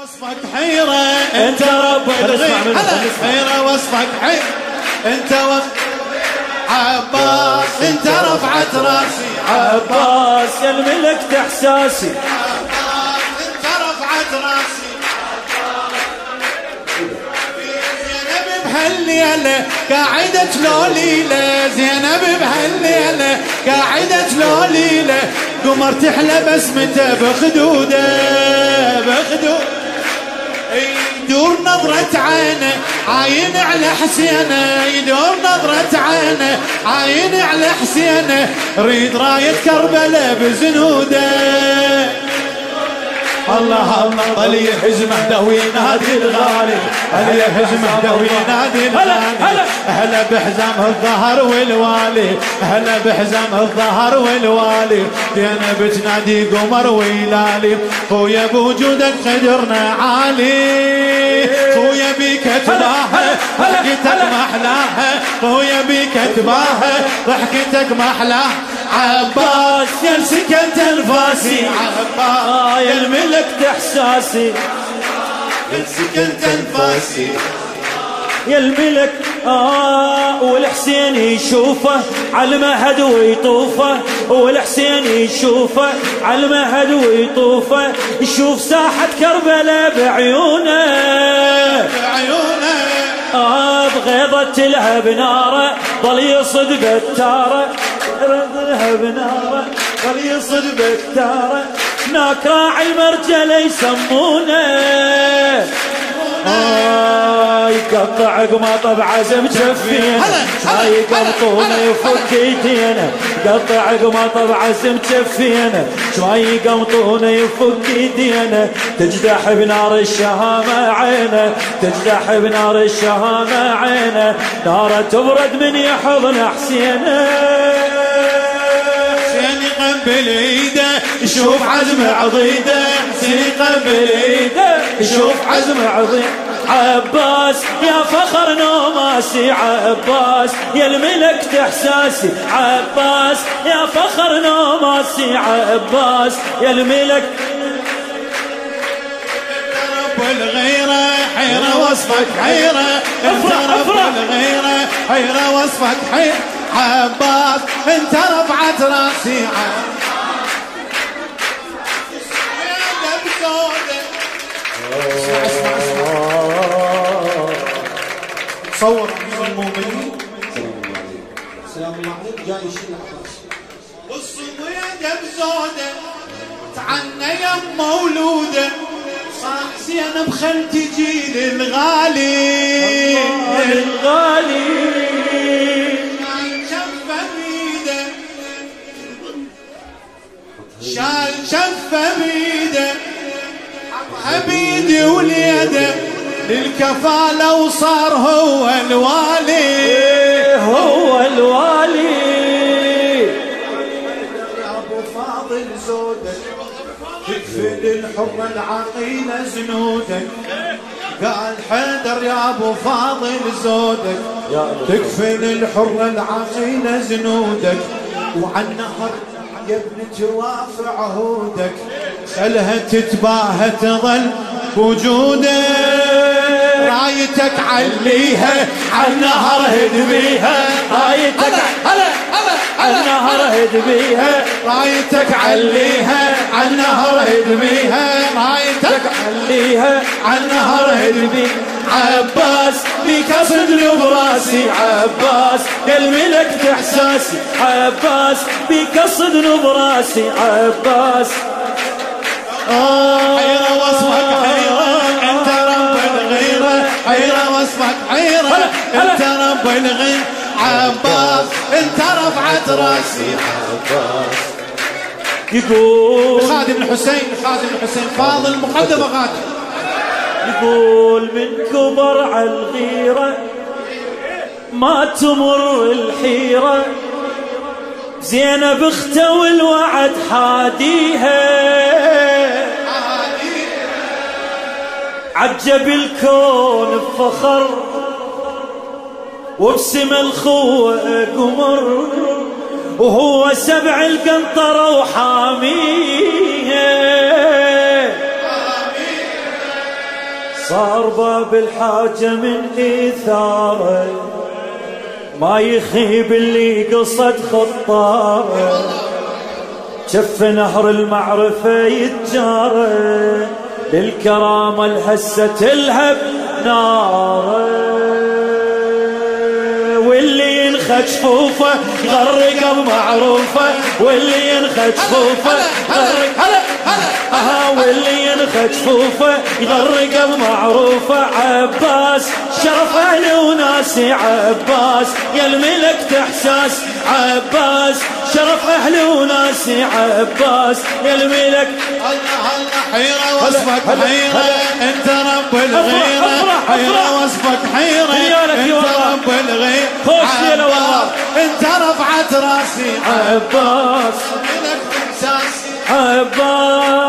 وصفك حيرة. أنت رب حيرة وصفك حيرة. أنت وصفك عباس أنت رفعت رأسي. عباس يا الملك إحساسي. أنت رفعت رأسي. بهالليلة قاعدة لوليلة زينب بهالليلة قاعدة لوليلة قمر تحلى بسمته بخدوده بخدوده. يدور نظرة عينه عاين على حسينه. يدور نظرة عينه عاين على حسينه. ريد راية كربلاء بزنوده. الله الله. طلي حزمه دوي نادي الغالي؟ طلي حزمه دوي نادي الغالي؟ هلا بحزام الظهر والوالي. هلا بحزام الظهر والوالي. دينا بتنادي قمر ويلالي. خويا بوجودك قدرنا عالي. خويا بيك تباها ضحكتك محلاها خويا بيك تباها ضحكتك محلاها عباس يا سكنت انفاسي عباس آه يا الملك إحساسي. يا سكنت انفاسي يا الملك آه والحسين يشوفه على المهد ويطوفه. والحسين يشوفه على المهد ويطوفه. يشوف ساحة كربلاء بعيونه. بعيونه. آه بغيضة تلهب ناره ظل يصد بتاره لها بناره بتاره هناك راعي المرجله يسمونه يقطع قماطه بعزم جفينة. ما يقمطونه يفك ايدينا. قطع قماطه بعزم جفينة. شوي يقمطونه يفك ايدينا. تجدح بنار الشهامة عينه. تجدح بنار الشهامة عينه. نارة تبرد من يحضن حسينه. ايده يشوف عزم عضيده. حسين يقبل ايده يشوف عزم عظيم عباس يا فخر نوماسي عباس يا الملك احساسي عباس يا فخر نوماسي عباس يا الملك. الغيرة حيرة وصفك حيرة. انت افرح، افرح. الغيرة حيرة وصفك حيرة. عباس انت رفعت راسي عباس جاي يشيل والصميدة بزودة تعنى يم مولودة. صار زينب خل تجي للغالي الغالي. شال شفة بيده. حطها بيدي وليده للكفالة وصار هو الوالي. هو الوالي. الحر العقيلة زنودك. قال حيدر يا أبو فاضل زودك. تكفل الحر العقيلة زنودك. وعن نهر يا ابن جواف عهودك. خلها تتباهى تظل بوجودك رايتك عليها عالنهر هدبيها رايتك هلا هلا النهر هد بيها رايتك عليها عالنهر هدميها رايتك عليها عالنهر هدمي عباس بيك صدر براسي عباس الملك احساسي عباس بك صدر براسي عباس. آه. حيرة وصفك حيرة أنت رب الغيرة. حيرة وصفك حيرة أنت رب الغيرة. عباس انت رفعت راسي. يقول خادم الحسين خادم الحسين فاضل مقدمة غادم يقول من كبر على الغيرة ما تمر الحيرة. زينب اخته والوعد حاديها. عجب الكون بفخر وبسم الخوة قمر وهو سبع القنطرة وحاميها. صار باب الحاجة من إيثاره ما يخيب اللي قصد خطاره. شف نهر المعرفة يتجاره للكرامة الهسة تلهب ناره. ينخد جفوفه يغرق بمعروفه واللي ينخد جفوفه يغرق. هلا هلا ها واللي ينخد جفوفه يغرق بمعروفه. عباس شرف أهلي وناسي عباس يا الملك تحساس. عباس شرف أهلي وناسي عباس يا الملك. حيرة وصفك حيرة. أنت رب الغيرة. حيرة وصفك حيرة. أنت. رب الغيرة. انت رفعت راسي عباس. عباس.